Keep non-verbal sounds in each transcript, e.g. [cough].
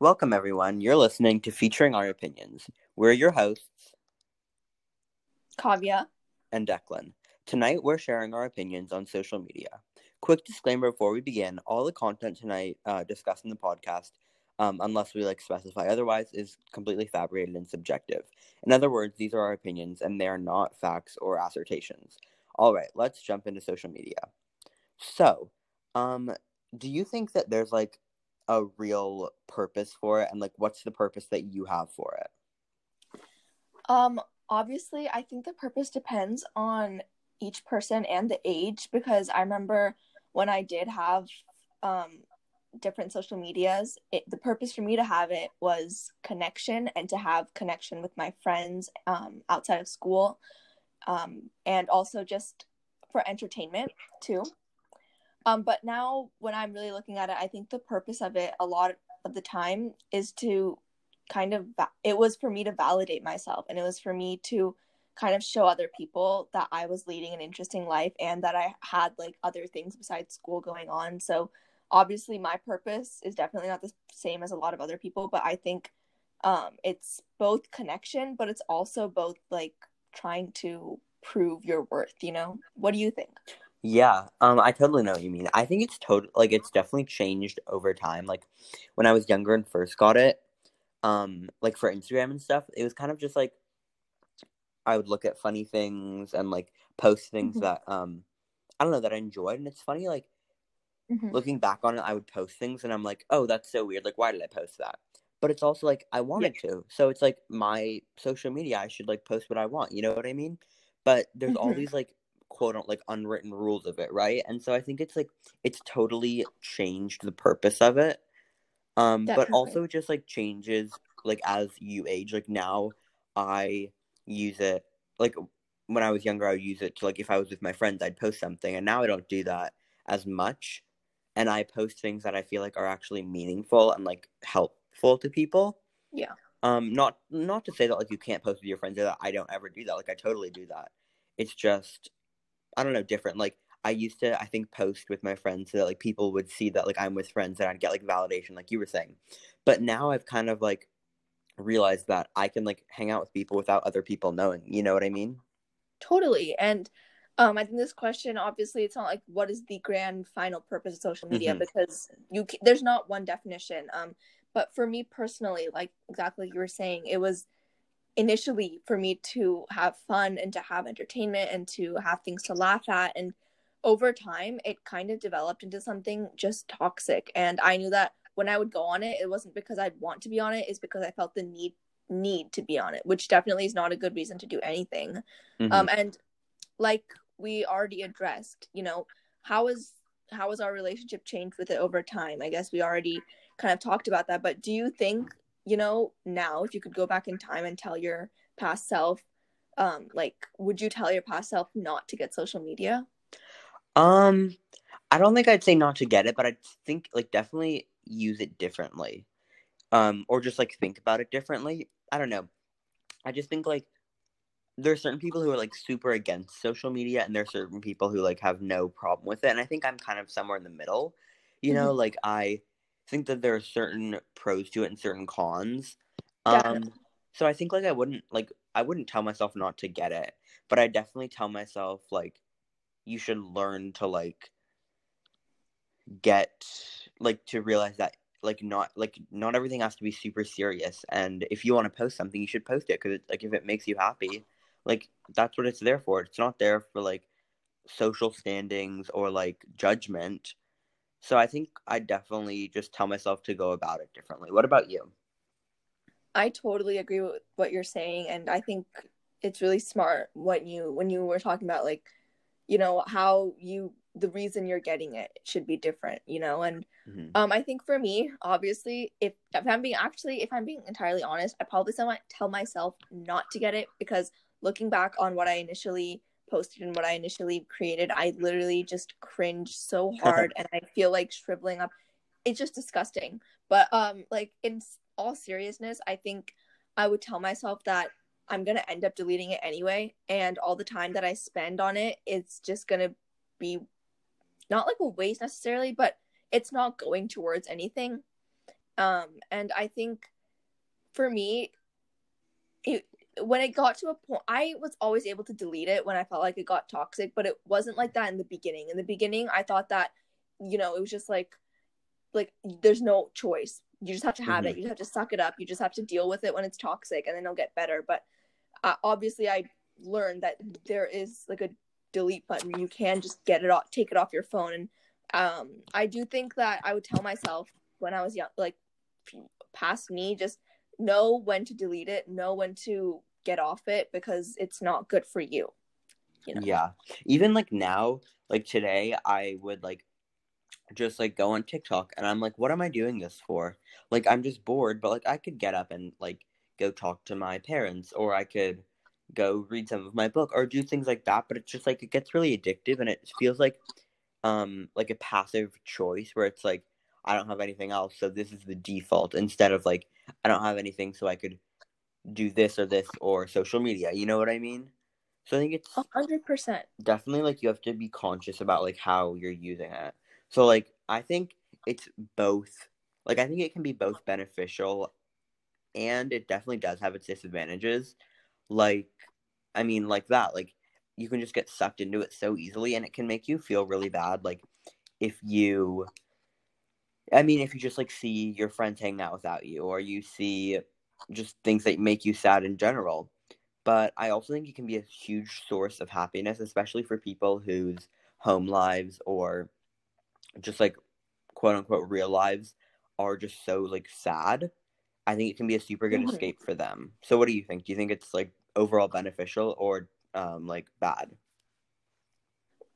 Welcome, everyone. You're listening to Featuring Our Opinions. We're your hosts Kavya. and Declan. Tonight, we're sharing our opinions on social media. Quick disclaimer before we begin all the content tonight uh, discussed in the podcast, um, unless we like specify otherwise, is completely fabricated and subjective. In other words, these are our opinions and they are not facts or assertions. All right, let's jump into social media. So, um, do you think that there's like a real purpose for it and like what's the purpose that you have for it Um, obviously, I think the purpose depends on each person and the age because I remember when I did have um different social medias, it, the purpose for me to have it was connection and to have connection with my friends um outside of school um and also just for entertainment too. Um but now when I'm really looking at it, I think the purpose of it a lot of the time is to kind of it was for me to validate myself and it was for me to kind of show other people that I was leading an interesting life and that I had like other things besides school going on. So obviously my purpose is definitely not the same as a lot of other people, but I think um it's both connection, but it's also both like trying to prove your worth, you know? What do you think? Yeah um i totally know what you mean i think it's total like it's definitely changed over time like when i was younger and first got it um like for instagram and stuff it was kind of just like i would look at funny things and like post things Mhm. that um i don't know that i enjoyed and it's funny like Mhm. looking back on it, I would post things and I'm like, oh, that's so weird. Like, why did I post that? But it's also like I wanted to. So it's like my social media, I should like post what I want. You know what I mean? But there's all Mhm. these like quote unquote like unwritten rules of it, right? And so I think it's like it's totally changed the purpose of it. Um, but also just like changes like as you age. Like now I use it like when I was younger I would use it to like if I was with my friends I'd post something and now I don't do that as much and I post things that I feel like are actually meaningful and like helpful to people. Yeah. Um not not to say that like you can't post with your friends or that I don't ever do that. Like I totally do that. It's just I don't know, different. Like I used to I think post with my friends so that like people would see that like I'm with friends and I'd get like validation like you were saying. But now I've kind of like realized that I can like hang out with people without other people knowing. You know what I mean? Totally. And um, I think this question, obviously, it's not like what is the grand final purpose of social media Mhm. because you there's not one definition. Um, but for me personally, like exactly like you were saying, it was initially for me to have fun and to have entertainment and to have things to laugh at. And over time, it kind of developed into something just toxic. And I knew that when I would go on it, it wasn't because I'd want to be on it, it's because I felt the need need to be on it, which definitely is not a good reason to do anything Mhm. um and like we already addressed you know how is how has our relationship changed with it over time i guess we already kind of talked about that but do you think you know now if you could go back in time and tell your past self um like would you tell your past self not to get social media Um, I don't think I'd say not to get it, but I think like definitely use it differently. Um, or just like think about it differently. I don't know. I just think like there are certain people who are like super against social media and there are certain people who like have no problem with it. And I think I'm kind of somewhere in the middle. You know, like I think that there are certain pros to it and certain cons. Um Definitely. so I think like I wouldn't like I wouldn't tell myself not to get it, but I definitely tell myself like you should learn to like get like to realize that like not like not everything has to be super serious and if you want to post something you should post it because like if it makes you happy like that's what it's there for it's not there for like social standings or like judgment so i think i definitely just tell myself to go about it differently what about you I totally agree with what you're saying, and I think it's really smart when you when you were talking about like, you know, how you the reason you're getting it should be different, you know, and Mhm. um, I think for me, obviously, if if I'm being actually if I'm being entirely honest, I probably tell myself not to get it because looking back on what I initially posted and what I initially created, I literally just cringe so [laughs] hard, and I feel like shriveling up. It's just disgusting. But um, like in all seriousness, I think I would tell myself that I'm gonna end up deleting it anyway, and all the time that I spend on it, it's just gonna be not like a waste necessarily, but it's not going towards anything. Um, and I think for me, it when it got to a point, I was always able to delete it when I felt like it got toxic, but it wasn't like that in the beginning. In the beginning, I thought that, you know, it was just like, like there's no choice. You just have to have Mhm. it. You just have to suck it up. You just have to deal with it when it's toxic, and then it'll get better. But uh, obviously, I learned that there is like a delete button. You can just get it off, take it off your phone, and um, I do think that I would tell myself when I was young, like past me, just know when to delete it, know when to get off it because it's not good for you. You know? Yeah. Even like now, like today, I would like just like go on TikTok and I'm like, what am I doing this for? Like, I'm just bored, but like, I could get up and like go talk to my parents or I could go read some of my book or do things like that. But it's just like, it gets really addictive and it feels like, um, like a passive choice where it's like, I don't have anything else, so this is the default instead of like, I don't have anything, so I could do this or this or social media. You know what I mean? So I think it's A hundred percent. definitely like you have to be conscious about like how you're using it. So like I think it's both like I think it can be both beneficial and it definitely does have its disadvantages. Like I mean like that like you can just get sucked into it so easily and it can make you feel really bad like if you I mean if you just like see your friends hanging out without you or you see just things that make you sad in general but I also think it can be a huge source of happiness, especially for people whose home lives or just like quote unquote real lives are just so like sad. I think it can be a super good Mhm. escape for them. So, what do you think? Do you think it's like overall beneficial or um like bad?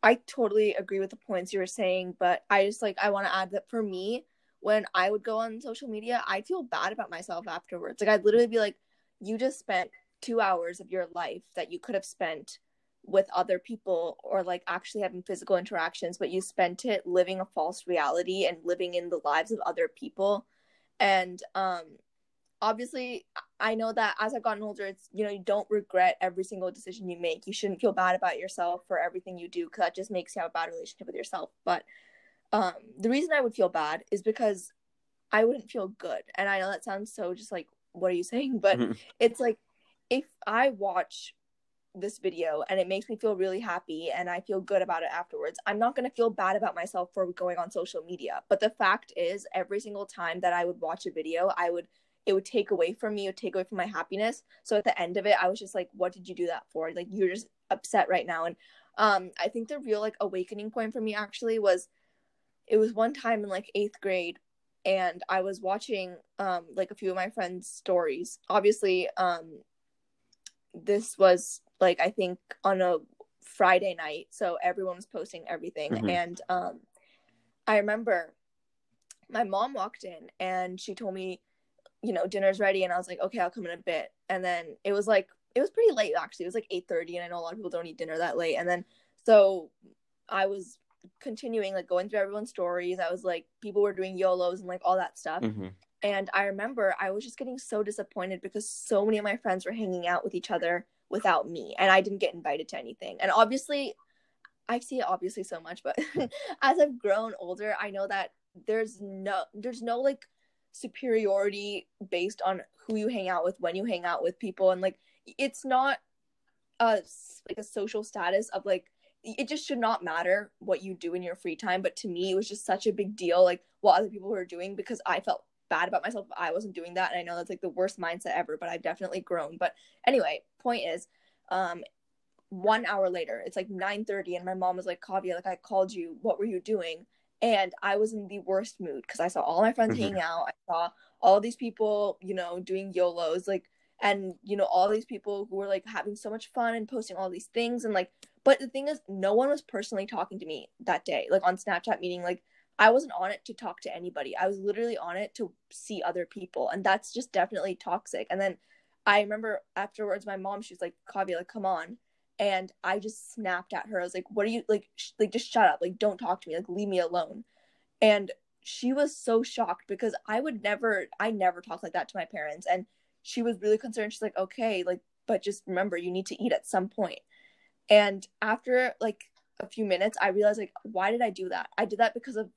I totally agree with the points you were saying, but I just like I want to add that for me, when I would go on social media, I'd feel bad about myself afterwards. Like I'd literally be like, you just spent two hours of your life that you could have spent with other people or like actually having physical interactions, but you spent it living a false reality and living in the lives of other people. And um obviously I know that as I've gotten older, it's you know, you don't regret every single decision you make. You shouldn't feel bad about yourself for everything you do because that just makes you have a bad relationship with yourself. But um the reason I would feel bad is because I wouldn't feel good. And I know that sounds so just like, what are you saying? But Mhm. it's like if I watch this video and it makes me feel really happy and I feel good about it afterwards, I'm not going to feel bad about myself for going on social media. But the fact is, every single time that I would watch a video, I would it would take away from me, it would take away from my happiness. So at the end of it, I was just like, what did you do that for? Like you're just upset right now. And um I think the real like awakening point for me actually was it was one time in like 8th grade and I was watching um like a few of my friends' stories. Obviously, um this was like I think on a Friday night, so everyone was posting everything Mhm. and um I remember my mom walked in and she told me, you know, dinner's ready and I was like, "Okay, I'll come in a bit." And then it was like it was pretty late actually. It was like 8:30 and I know a lot of people don't eat dinner that late. And then so I was continuing like going through everyone's stories. I was like people were doing YOLOs and like all that stuff. Mhm. And I remember I was just getting so disappointed because so many of my friends were hanging out with each other without me and I didn't get invited to anything. And obviously I see it obviously so much, but [laughs] as I've grown older, I know that there's no there's no like superiority based on who you hang out with, when you hang out with people and like it's not a like a social status of like it just should not matter what you do in your free time but to me it was just such a big deal like what other people were doing because i felt bad about myself if i wasn't doing that and i know that's like the worst mindset ever but i've definitely grown. But anyway point is um one hour later it's like 9 30 and my mom was like kavya like i called you. What were you doing? And i was in the worst mood because i saw all my friends Mhm. hanging out. I saw all these people you know doing yolos like and you know all these people who were like having so much fun and posting all these things and like but the thing is no one was personally talking to me that day like on snapchat meeting like i wasn't on it to talk to anybody. I was literally on it to see other people and that's just definitely toxic. And then i remember afterwards my mom she was like kavya like come on. And i just snapped at her. I was like what are you like sh- like just shut up. Like don't talk to me. Like leave me alone. And she was so shocked because i would never i never talk like that to my parents. And she was really concerned she's like okay like but just remember you need to eat at some point. and after like a few minutes i realized like why did i do that i did that because of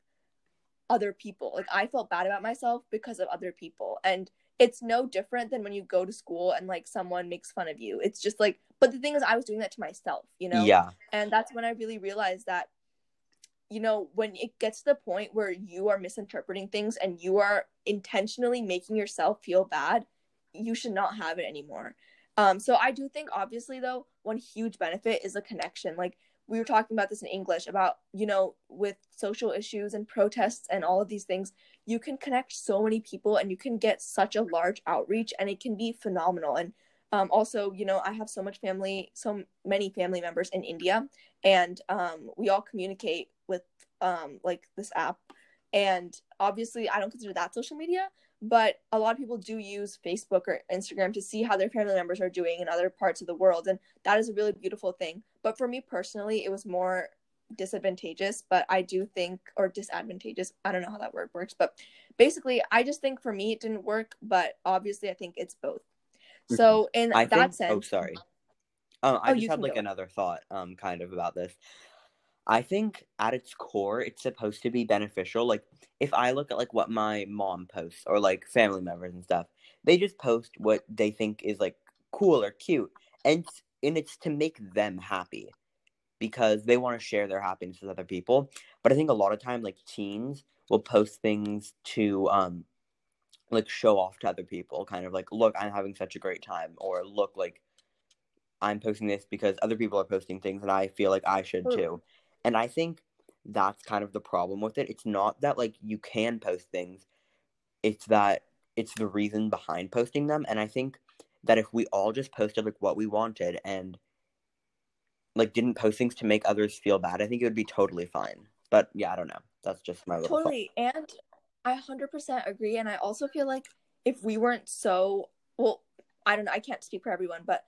other people. Like I felt bad about myself because of other people. And it's no different than when you go to school and like someone makes fun of you. It's just like but the thing is I was doing that to myself, you know? Yeah. And that's when I really realized that you know, when it gets to the point where you are misinterpreting things and you are intentionally making yourself feel bad, you should not have it anymore. Um, so I do think, obviously, though, one huge benefit is a connection. Like we were talking about this in English about, you know, with social issues and protests and all of these things, you can connect so many people and you can get such a large outreach and it can be phenomenal. And um, also, you know, I have so much family, so many family members in India, and um, we all communicate with um, like this app. And obviously, I don't consider that social media, but a lot of people do use Facebook or Instagram to see how their family members are doing in other parts of the world. And that is a really beautiful thing. But for me personally, it was more disadvantageous, but I do think, or disadvantageous, I don't know how that word works, but basically, I just think for me it didn't work, but obviously, I think it's both. Mm-hmm. So, in I that think, oh, sense, oh, sorry. Um, I oh, just had like another thought, um, kind of about this. I think at its core, it's supposed to be beneficial. Like, if I look at like what my mom posts or like family members and stuff, they just post what they think is like cool or cute, and and it's to make them happy because they want to share their happiness with other people. But I think a lot of time, like teens will post things to um like show off to other people, kind of like, look, I'm having such a great time, or look, like I'm posting this because other people are posting things and I feel like I should too. And I think that's kind of the problem with it. It's not that like you can post things, it's that it's the reason behind posting them. And I think that if we all just posted like what we wanted and like didn't post things to make others feel bad, I think it would be totally fine. But yeah, I don't know. That's just my little totally. Thought. And I 100% agree. And I also feel like if we weren't so well, I don't know. I can't speak for everyone, but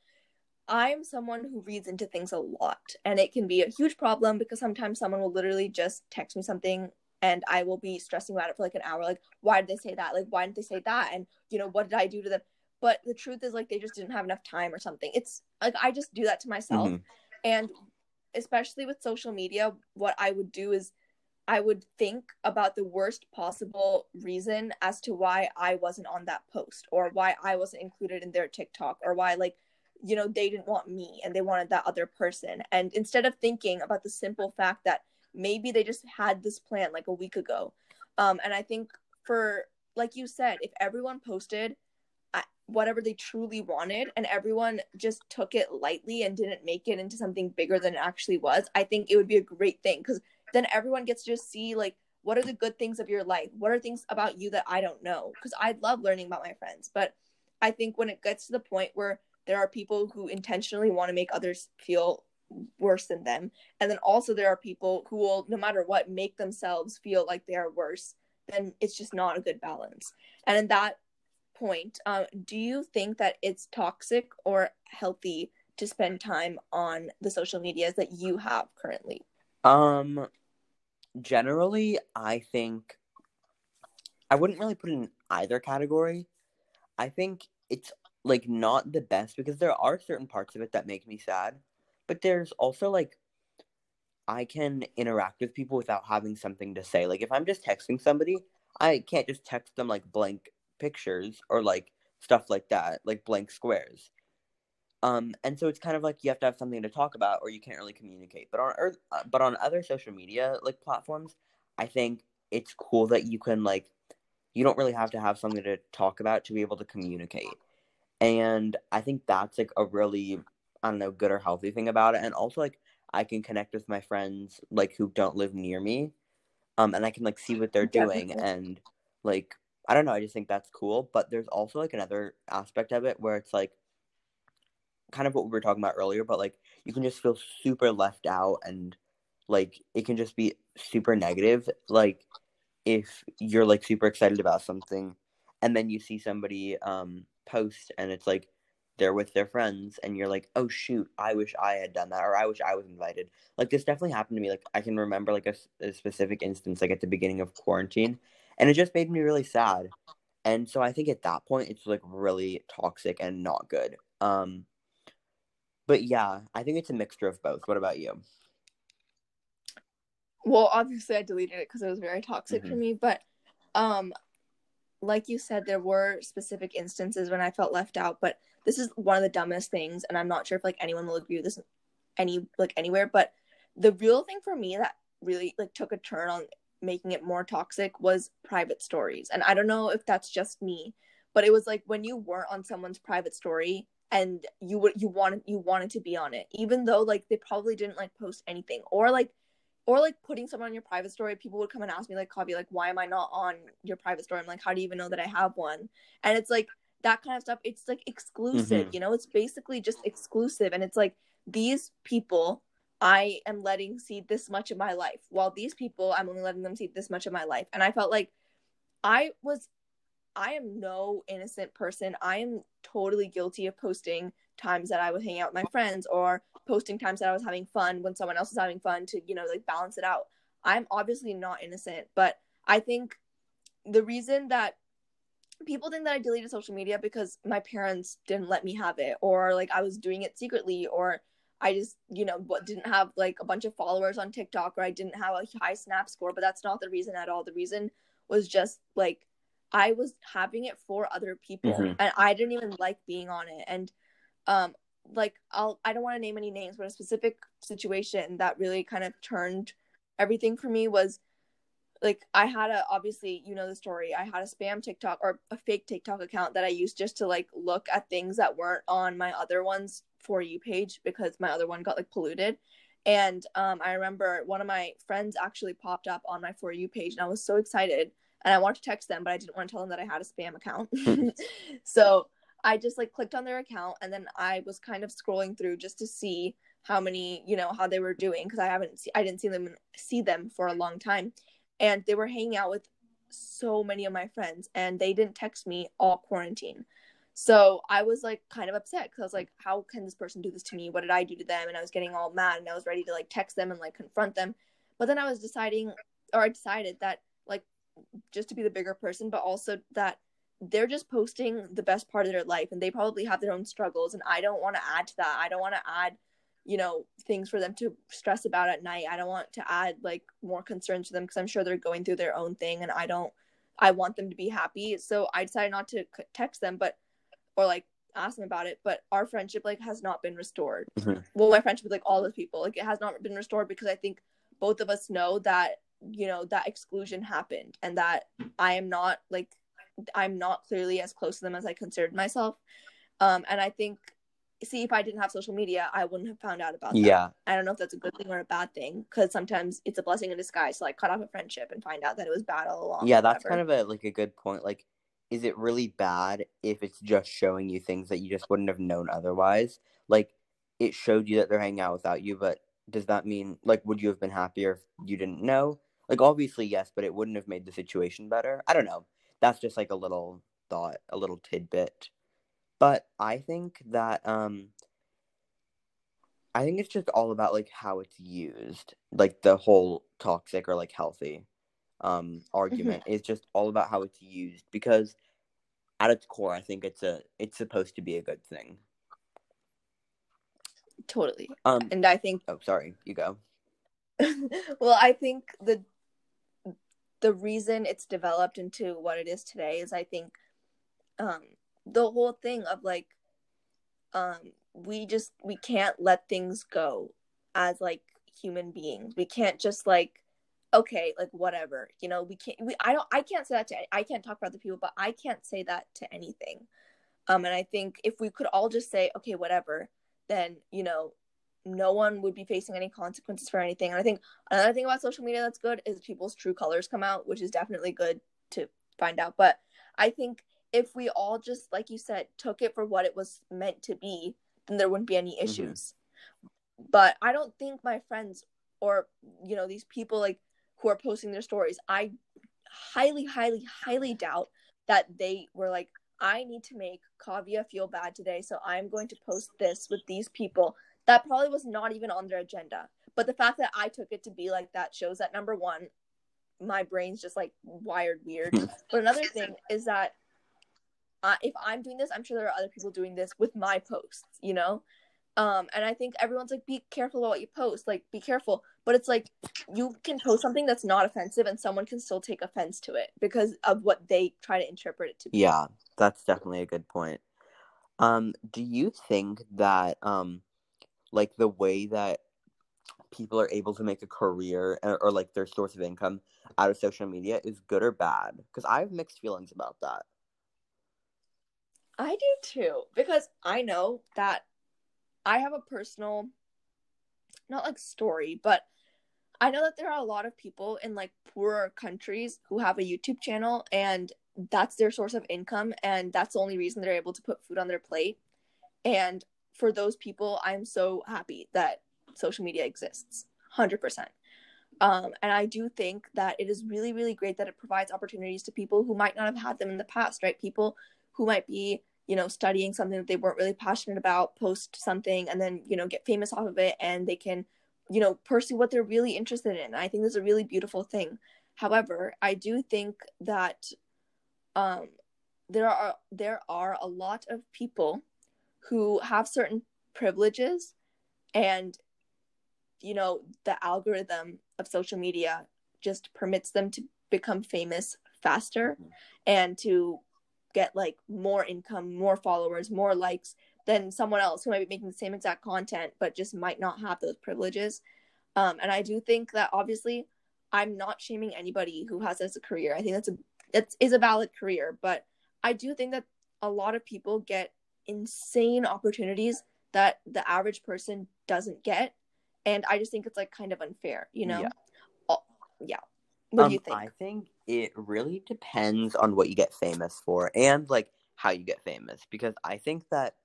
I'm someone who reads into things a lot, and it can be a huge problem because sometimes someone will literally just text me something and I will be stressing about it for like an hour. Like, why did they say that? Like, why didn't they say that? And, you know, what did I do to them? But the truth is, like, they just didn't have enough time or something. It's like I just do that to myself. Mm-hmm. And especially with social media, what I would do is I would think about the worst possible reason as to why I wasn't on that post or why I wasn't included in their TikTok or why, like, you know they didn't want me and they wanted that other person. And instead of thinking about the simple fact that maybe they just had this plan like a week ago um and i think for like you said if everyone posted uh, whatever they truly wanted and everyone just took it lightly and didn't make it into something bigger than it actually was i think it would be a great thing. Because then everyone gets to just see like what are the good things of your life? What are things about you that i don't know? Because i love learning about my friends. But i think when it gets to the point where there are people who intentionally want to make others feel worse than them. And then also there are people who will no matter what make themselves feel like they are worse then it's just not a good balance. And in that point um, do you think that it's toxic or healthy to spend time on the social medias that you have currently? Um generally i think i wouldn't really put it in either category. I think it's like not the best because there are certain parts of it that make me sad, but there's also like I can interact with people without having something to say. Like if I'm just texting somebody, I can't just text them like blank pictures or like stuff like that, like blank squares. Um, and so it's kind of like you have to have something to talk about, or you can't really communicate. But on Earth, uh, but on other social media like platforms, I think it's cool that you can like you don't really have to have something to talk about to be able to communicate. And I think that's like a really I don't know, good or healthy thing about it. And also like I can connect with my friends like who don't live near me. Um and I can like see what they're doing and like I don't know, I just think that's cool. But there's also like another aspect of it where it's like kind of what we were talking about earlier, but like you can just feel super left out and like it can just be super negative. Like if you're like super excited about something and then you see somebody um post and it's like they're with their friends and you're like oh shoot i wish i had done that or i wish i was invited. Like this definitely happened to me like i can remember like a, a specific instance like at the beginning of quarantine and it just made me really sad. And so i think at that point it's like really toxic and not good. Um but yeah i think it's a mixture of both. What about you? Well obviously i deleted it because it was very toxic mm-hmm. for me but um like you said there were specific instances when i felt left out but this is one of the dumbest things and i'm not sure if like anyone will agree with this any like anywhere but the real thing for me that really like took a turn on making it more toxic was private stories and i don't know if that's just me but it was like when you weren't on someone's private story and you would you wanted you wanted to be on it even though like they probably didn't like post anything or like or like putting someone on your private story people would come and ask me like Kavi like why am I not on your private story I'm like how do you even know that I have one and it's like that kind of stuff it's like exclusive mm-hmm. you know it's basically just exclusive and it's like these people I am letting see this much of my life while these people I'm only letting them see this much of my life and I felt like I was I am no innocent person. I am totally guilty of posting times that I was hanging out with my friends or posting times that I was having fun when someone else was having fun to, you know, like balance it out. I'm obviously not innocent, but I think the reason that people think that I deleted social media because my parents didn't let me have it or like I was doing it secretly or I just, you know, didn't have like a bunch of followers on TikTok or I didn't have a high snap score, but that's not the reason at all. The reason was just like I was having it for other people mm-hmm. and I didn't even like being on it. And um like I'll I don't want to name any names, but a specific situation that really kind of turned everything for me was like I had a obviously you know the story. I had a spam TikTok or a fake TikTok account that I used just to like look at things that weren't on my other one's for you page because my other one got like polluted. And um I remember one of my friends actually popped up on my for you page and I was so excited and I wanted to text them, but I didn't want to tell them that I had a spam account. [laughs] so I just like clicked on their account and then I was kind of scrolling through just to see how many, you know, how they were doing because I haven't see- I didn't see them see them for a long time. And they were hanging out with so many of my friends and they didn't text me all quarantine. So I was like kind of upset because I was like, how can this person do this to me? What did I do to them? And I was getting all mad and I was ready to like text them and like confront them. But then I was deciding, or I decided that like just to be the bigger person, but also that they're just posting the best part of their life and they probably have their own struggles and I don't want to add to that. I don't want to add, you know, things for them to stress about at night. I don't want to add like more concerns to them because I'm sure they're going through their own thing and I don't I want them to be happy. So I decided not to text them but or like ask them about it, but our friendship like has not been restored. Mm-hmm. Well, my friendship with like all those people, like it has not been restored because I think both of us know that you know that exclusion happened and that i am not like i'm not clearly as close to them as i considered myself. Um and i think see if i didn't have social media i wouldn't have found out about that yeah. I don't know if that's a good thing or a bad thing because sometimes it's a blessing in disguise to like cut off a friendship and find out that it was bad all along yeah that's kind of a like a good point. Like is it really bad if it's just showing you things that you just wouldn't have known otherwise? Like it showed you that they're hanging out without you but does that mean like would you have been happier if you didn't know? Like obviously yes, but it wouldn't have made the situation better. I don't know. That's just like a little thought, a little tidbit. But I think that um I think it's just all about like how it's used. Like the whole toxic or like healthy um argument mm-hmm. is just all about how it's used because at its core I think it's a it's supposed to be a good thing. Totally. Um and I think Oh, sorry. You go. [laughs] well, I think the the reason it's developed into what it is today is I think um the whole thing of like um we just we can't let things go as like human beings. We can't just like okay, like whatever. You know, we can't we I don't I can't say that to I can't talk about the people, but I can't say that to anything. Um and I think if we could all just say okay, whatever, then, you know, no one would be facing any consequences for anything. And I think another thing about social media that's good is people's true colors come out, which is definitely good to find out. But I think if we all just, like you said, took it for what it was meant to be, then there wouldn't be any mm-hmm. issues. Mm-hmm. But I don't think my friends or, you know, these people like who are posting their stories, I highly, highly, highly doubt that they were like, I need to make Kavya feel bad today, so I'm going to post this with these people that probably was not even on their agenda. But the fact that I took it to be like that shows that number one, my brain's just like wired weird. [laughs] but another thing is that uh, if I'm doing this, I'm sure there are other people doing this with my posts, you know? Um, and I think everyone's like, be careful about what you post, like, be careful. But it's like you can post something that's not offensive, and someone can still take offense to it because of what they try to interpret it to be. Yeah, that's definitely a good point. Um, do you think that um, like the way that people are able to make a career or, or like their source of income out of social media is good or bad? Because I have mixed feelings about that. I do too, because I know that I have a personal, not like story, but I know that there are a lot of people in like poorer countries who have a YouTube channel and that's their source of income and that's the only reason they're able to put food on their plate. And for those people, I'm so happy that social media exists. 100%. Um, and I do think that it is really, really great that it provides opportunities to people who might not have had them in the past, right? People who might be you know studying something that they weren't really passionate about post something and then you know get famous off of it and they can you know pursue what they're really interested in i think that's a really beautiful thing however i do think that um there are there are a lot of people who have certain privileges and you know the algorithm of social media just permits them to become famous faster mm-hmm. and to get like more income, more followers, more likes than someone else who might be making the same exact content but just might not have those privileges. Um, and I do think that obviously I'm not shaming anybody who has this as a career. I think that's a that is a valid career, but I do think that a lot of people get insane opportunities that the average person doesn't get, and I just think it's like kind of unfair, you know? Yeah. Oh, yeah. What um, do you think? I think it really depends on what you get famous for and like how you get famous because I think that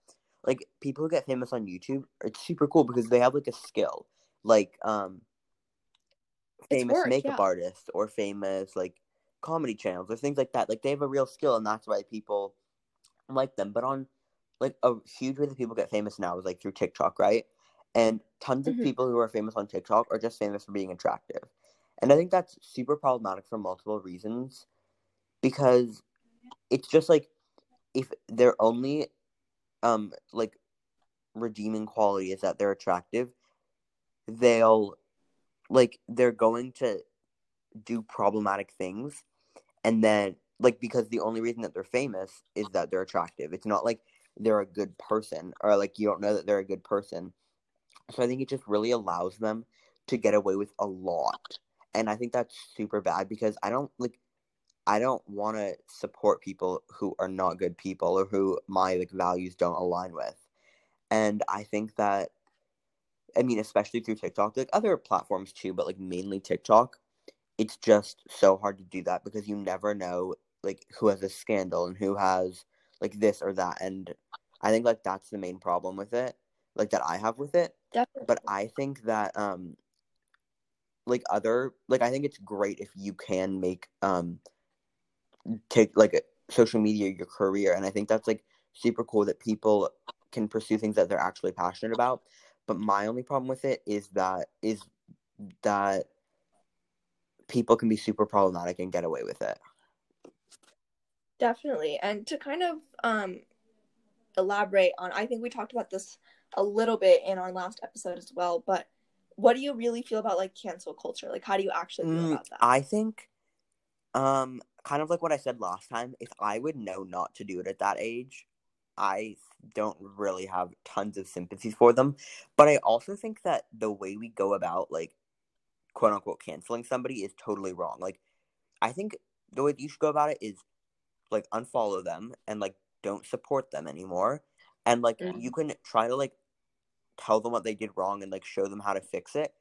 like people who get famous on YouTube it's super cool because they have like a skill like um famous work, makeup yeah. artists or famous like comedy channels or things like that like they have a real skill and that's why people like them but on like a huge way that people get famous now is like through TikTok right and tons of mm-hmm. people who are famous on TikTok are just famous for being attractive and I think that's super problematic for multiple reasons because it's just like if their only um like redeeming quality is that they're attractive, they'll like they're going to do problematic things and then like because the only reason that they're famous is that they're attractive. It's not like they're a good person or like you don't know that they're a good person. So I think it just really allows them to get away with a lot and I think that's super bad because I don't like I don't want to support people who are not good people or who my like values don't align with. And I think that I mean especially through TikTok, like other platforms too, but like mainly TikTok, it's just so hard to do that because you never know like who has a scandal and who has like this or that and I think like that's the main problem with it, like that I have with it. Definitely. But I think that um like other like I think it's great if you can make um take like social media your career and I think that's like super cool that people can pursue things that they're actually passionate about. But my only problem with it is that is that people can be super problematic and get away with it. Definitely. And to kind of um elaborate on I think we talked about this a little bit in our last episode as well, but what do you really feel about like cancel culture? Like, how do you actually feel mm, about that? I think, um, kind of like what I said last time. If I would know not to do it at that age, I don't really have tons of sympathies for them. But I also think that the way we go about like quote unquote canceling somebody is totally wrong. Like, I think the way that you should go about it is like unfollow them and like don't support them anymore. And like mm-hmm. you can try to like tell them what they did wrong and like show them how to fix it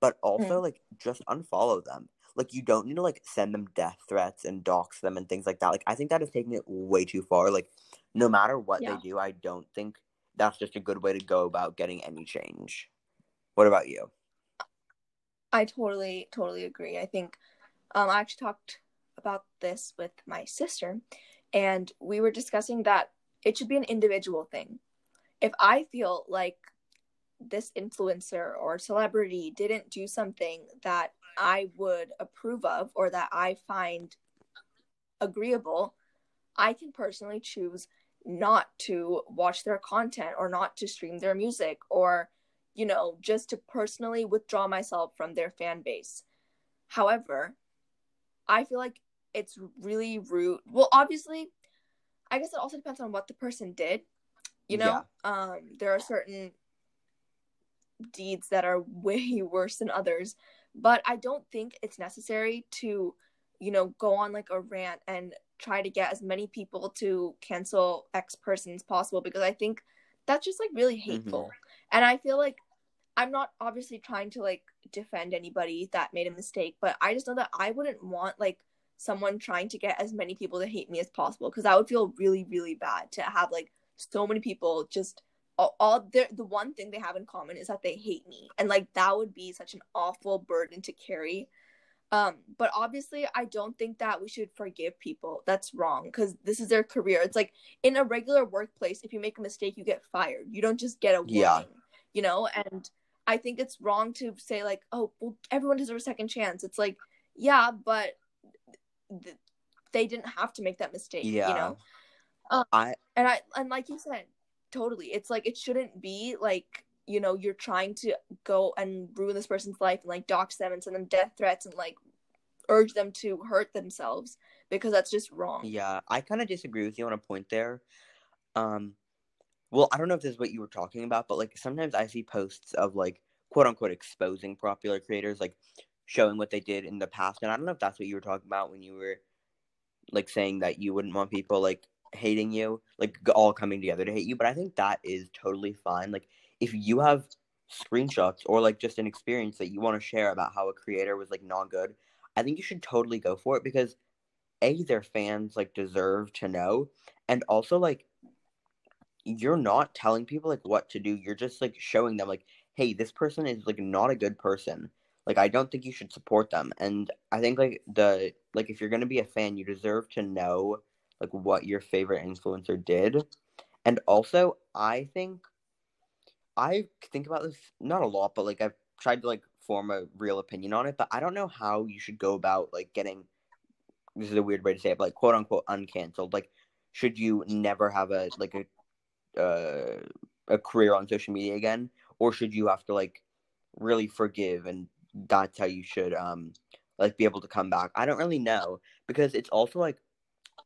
but also mm. like just unfollow them like you don't need to like send them death threats and dox them and things like that like i think that is taking it way too far like no matter what yeah. they do i don't think that's just a good way to go about getting any change what about you i totally totally agree i think um i actually talked about this with my sister and we were discussing that it should be an individual thing. If I feel like this influencer or celebrity didn't do something that I would approve of or that I find agreeable, I can personally choose not to watch their content or not to stream their music or you know just to personally withdraw myself from their fan base. However i feel like it's really rude well obviously i guess it also depends on what the person did you know yeah. um there are certain deeds that are [laughs] way worse than others but i don't think it's necessary to you know go on like a rant and try to get as many people to cancel X person as possible because I think that's just like really hateful. Mm-hmm. And I feel like I'm not obviously trying to like defend anybody that made a mistake, but I just know that I wouldn't want like someone trying to get as many people to hate me as possible because I would feel really, really bad to have like so many people just all, all the one thing they have in common is that they hate me and like that would be such an awful burden to carry um, but obviously, I don't think that we should forgive people. That's wrong because this is their career. It's like in a regular workplace, if you make a mistake, you get fired. You don't just get a warning, yeah. you know? And I think it's wrong to say, like, oh, well, everyone deserves a second chance. It's like, yeah, but th- they didn't have to make that mistake, yeah. you know? Um, I and I and like you said, totally. It's like it shouldn't be like you know you're trying to go and ruin this person's life and like dox them and send them death threats and like urge them to hurt themselves because that's just wrong yeah i kind of disagree with you on a point there um well i don't know if this is what you were talking about but like sometimes i see posts of like quote unquote exposing popular creators like showing what they did in the past and i don't know if that's what you were talking about when you were like saying that you wouldn't want people like hating you like all coming together to hate you but i think that is totally fine like if you have screenshots or like just an experience that you want to share about how a creator was like not good, I think you should totally go for it because a their fans like deserve to know and also like you're not telling people like what to do. You're just like showing them like hey, this person is like not a good person. Like I don't think you should support them. And I think like the like if you're to be a fan, you deserve to know like what your favorite influencer did. And also, I think I think about this not a lot, but like I've tried to like form a real opinion on it, but I don't know how you should go about like getting this is a weird way to say it, but like quote unquote uncanceled. Like, should you never have a like a uh, a career on social media again, or should you have to like really forgive and that's how you should um like be able to come back? I don't really know because it's also like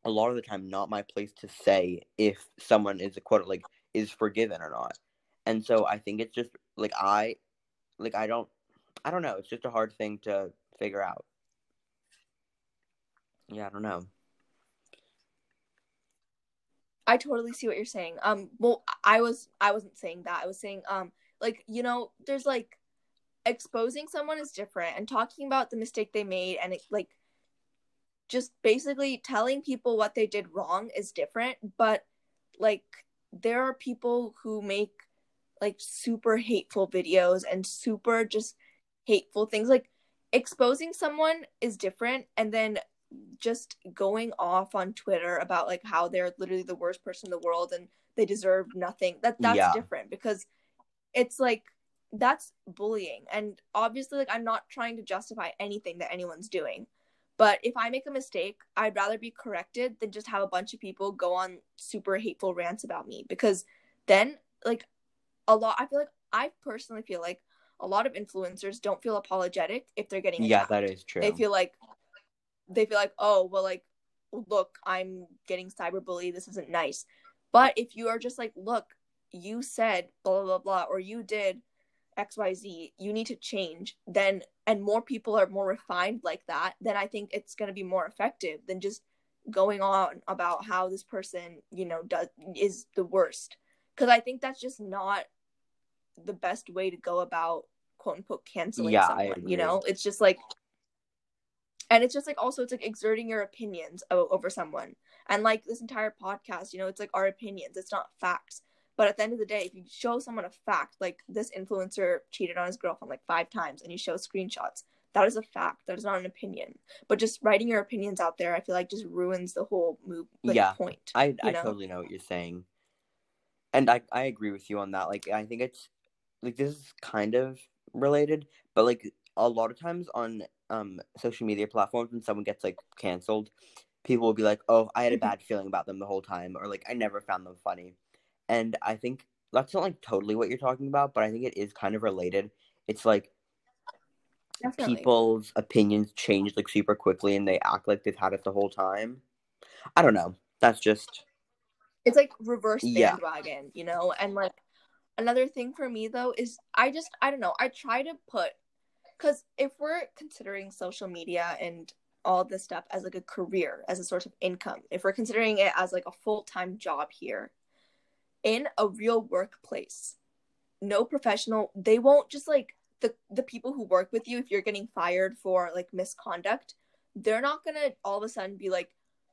a lot of the time not my place to say if someone is a quote like is forgiven or not and so I think it's just like I like I don't I don't know. It's just a hard thing to figure out. Yeah, I don't know. I totally see what you're saying. Um well I was I wasn't saying that. I was saying um like you know there's like exposing someone is different and talking about the mistake they made and it like just basically telling people what they did wrong is different but like there are people who make like super hateful videos and super just hateful things like exposing someone is different and then just going off on twitter about like how they're literally the worst person in the world and they deserve nothing that that's yeah. different because it's like that's bullying. And obviously like i'm not trying to justify anything that anyone's doing. But if i make a mistake i'd rather be corrected than just have a bunch of people go on super hateful rants about me. Because then like a lot i feel like i personally feel like a lot of influencers don't feel apologetic if they're getting attacked. yeah that is true. They feel like they feel like oh well like look i'm getting cyberbullied. This isn't nice. But if you are just like look you said blah blah, blah or you did xyz you need to change then and more people are more refined like that then i think it's going to be more effective than just going on about how this person you know does is the worst. Because i think that's just not the best way to go about quote unquote canceling yeah, someone. You know, it's just like and it's just like also it's like exerting your opinions over someone. And like this entire podcast you know it's like our opinions it's not facts but at the end of the day if you show someone a fact like this influencer cheated on his girlfriend like five times and you show screenshots that is a fact that is not an opinion but just writing your opinions out there i feel like just ruins the whole move like, yeah point i i know? totally know what you're saying and i i agree with you on that like i think it's like this is kind of related, but like a lot of times on um social media platforms when someone gets like canceled, people will be like, "Oh, I had a Mhm. bad feeling about them the whole time," or like, "I never found them funny." And I think that's not like totally what you're talking about, but I think it is kind of related. It's like Definitely. people's opinions change like super quickly and they act like they've had it the whole time. I don't know. That's just it's like reverse Yeah. bandwagon, you know? And like another thing for me though is I just I don't know, I try to put cuz if we're considering social media and all this stuff as like a career, as a source of income, if we're considering it as like a full-time job here in a real workplace, no professional, they won't just like the the people who work with you if you're getting fired for like misconduct, they're not going to all of a sudden be like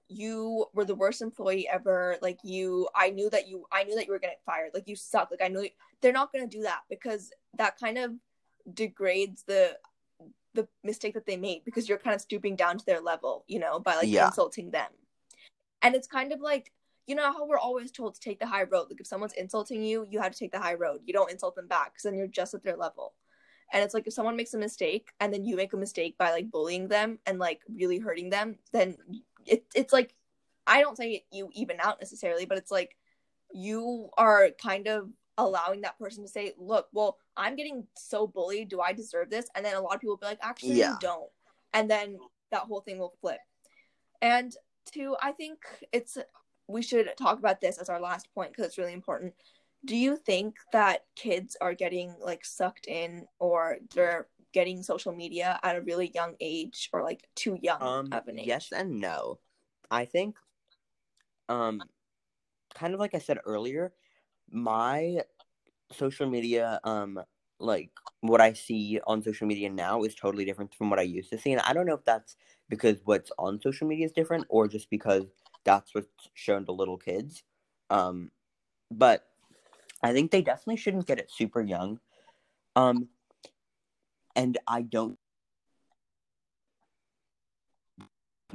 you were the worst employee ever. Like you i knew that you i knew that you were gonna get fired. Like you suck. Like i knew they're not gonna do that because that kind of degrades the the mistake that they made because you're kind of stooping down to their level you know by like Yeah. insulting them. And it's kind of like you know how we're always told to take the high road like if someone's insulting you you have to take the high road. You don't insult them back because then you're just at their level. And it's like if someone makes a mistake and then you make a mistake by like bullying them and like really hurting them then it, it's like i don't say you even out necessarily but it's like you are kind of allowing that person to say look well i'm getting so bullied. Do i deserve this? And then a lot of people will be like actually Yeah. you don't. And then that whole thing will flip. And two i think it's we should talk about this as our last point because it's really important do you think that kids are getting like sucked in or they're getting social media at a really young age or like too young um of an age yes and no. I think um kind of like I said earlier, my social media um like what I see on social media now is totally different from what I used to see and I don't know if that's because what's on social media is different or just because that's what's shown to little kids. Um but I think they definitely shouldn't get it super young. Um and I don't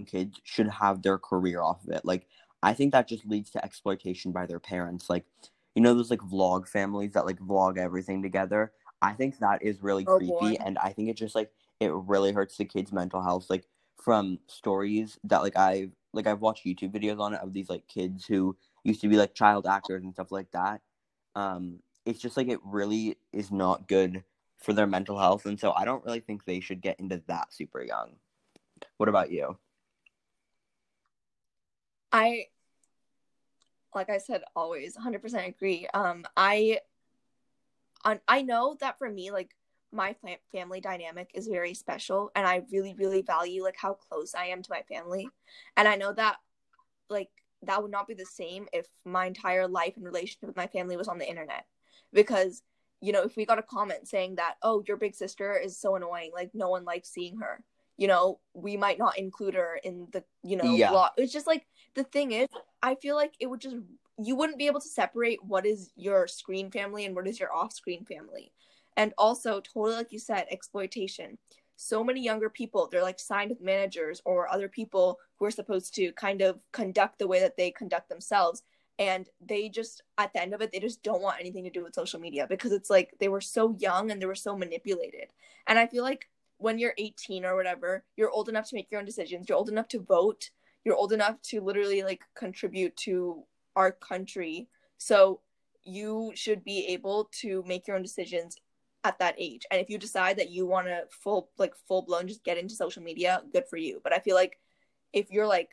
kids should have their career off of it. Like I think that just leads to exploitation by their parents. Like you know those like vlog families that like vlog everything together. I think that is really Oh, creepy boy. and I think it just like it really hurts the kids' mental health. Like from stories that like I've like I've watched YouTube videos on it of these like kids who used to be like child actors and stuff like that. Um it's just like it really is not good for their mental health and so I don't really think they should get into that super young. What about you? I like I said always 100% agree. Um I on I know that for me like my family dynamic is very special and I really really value like how close I am to my family. And I know that like that would not be the same if my entire life and relationship with my family was on the internet. Because you know, if we got a comment saying that, "Oh, your big sister is so annoying, like no one likes seeing her." You know, we might not include her in the, you know, Yeah. It's just like the thing is, I feel like it would just you wouldn't be able to separate what is your screen family and what is your off-screen family. And also, totally like you said, exploitation. So many younger people, they're like signed with managers or other people who are supposed to kind of conduct the way that they conduct themselves. And they just, at the end of it, they just don't want anything to do with social media because it's like they were so young and they were so manipulated. And I feel like when you're 18 or whatever, you're old enough to make your own decisions. You're old enough to vote. You're old enough to literally like contribute to our country. So you should be able to make your own decisions at that age. And if you decide that you want to full like full blown just get into social media, good for you. But I feel like if you're like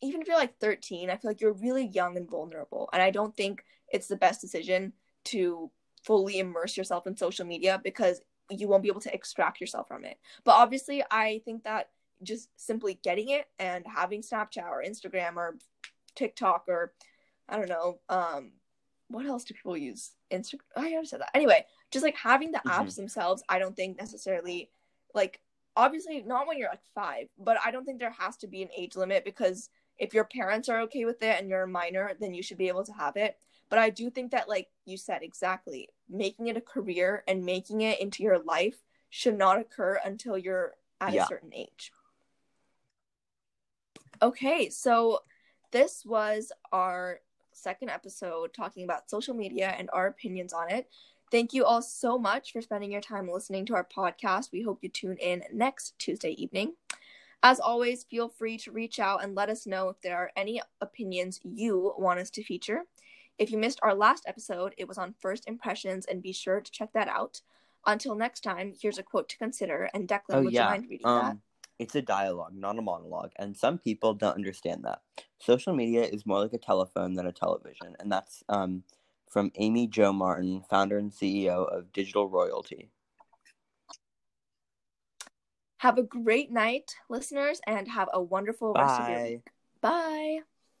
even if you're like 13, I feel like you're really young and vulnerable. And I don't think it's the best decision to fully immerse yourself in social media because you won't be able to extract yourself from it. But obviously, I think that just simply getting it and having Snapchat or Instagram or TikTok or I don't know, um, what else do people use? Instagram. I already said that. Anyway, just like having the Mhm. apps themselves, I don't think necessarily like obviously not when you're like five, but I don't think there has to be an age limit because if your parents are okay with it and you're a minor, then you should be able to have it. But I do think that, like you said, exactly, making it a career and making it into your life should not occur until you're at Yeah. a certain age. Okay, so this was our second episode talking about social media and our opinions on it. Thank you all so much for spending your time listening to our podcast. We hope you tune in next Tuesday evening. As always, feel free to reach out and let us know if there are any opinions you want us to feature. If you missed our last episode, it was on first impressions, and be sure to check that out. Until next time, here's a quote to consider. And Declan, Oh would yeah. you mind reading Um, that? it's a dialogue, not a monologue, and some people don't understand that. Social media is more like a telephone than a television, and that's um from Amy Jo Martin, founder and CEO of Digital Royalty. Have a great night, listeners, and have a wonderful rest of your Bye. week. Bye.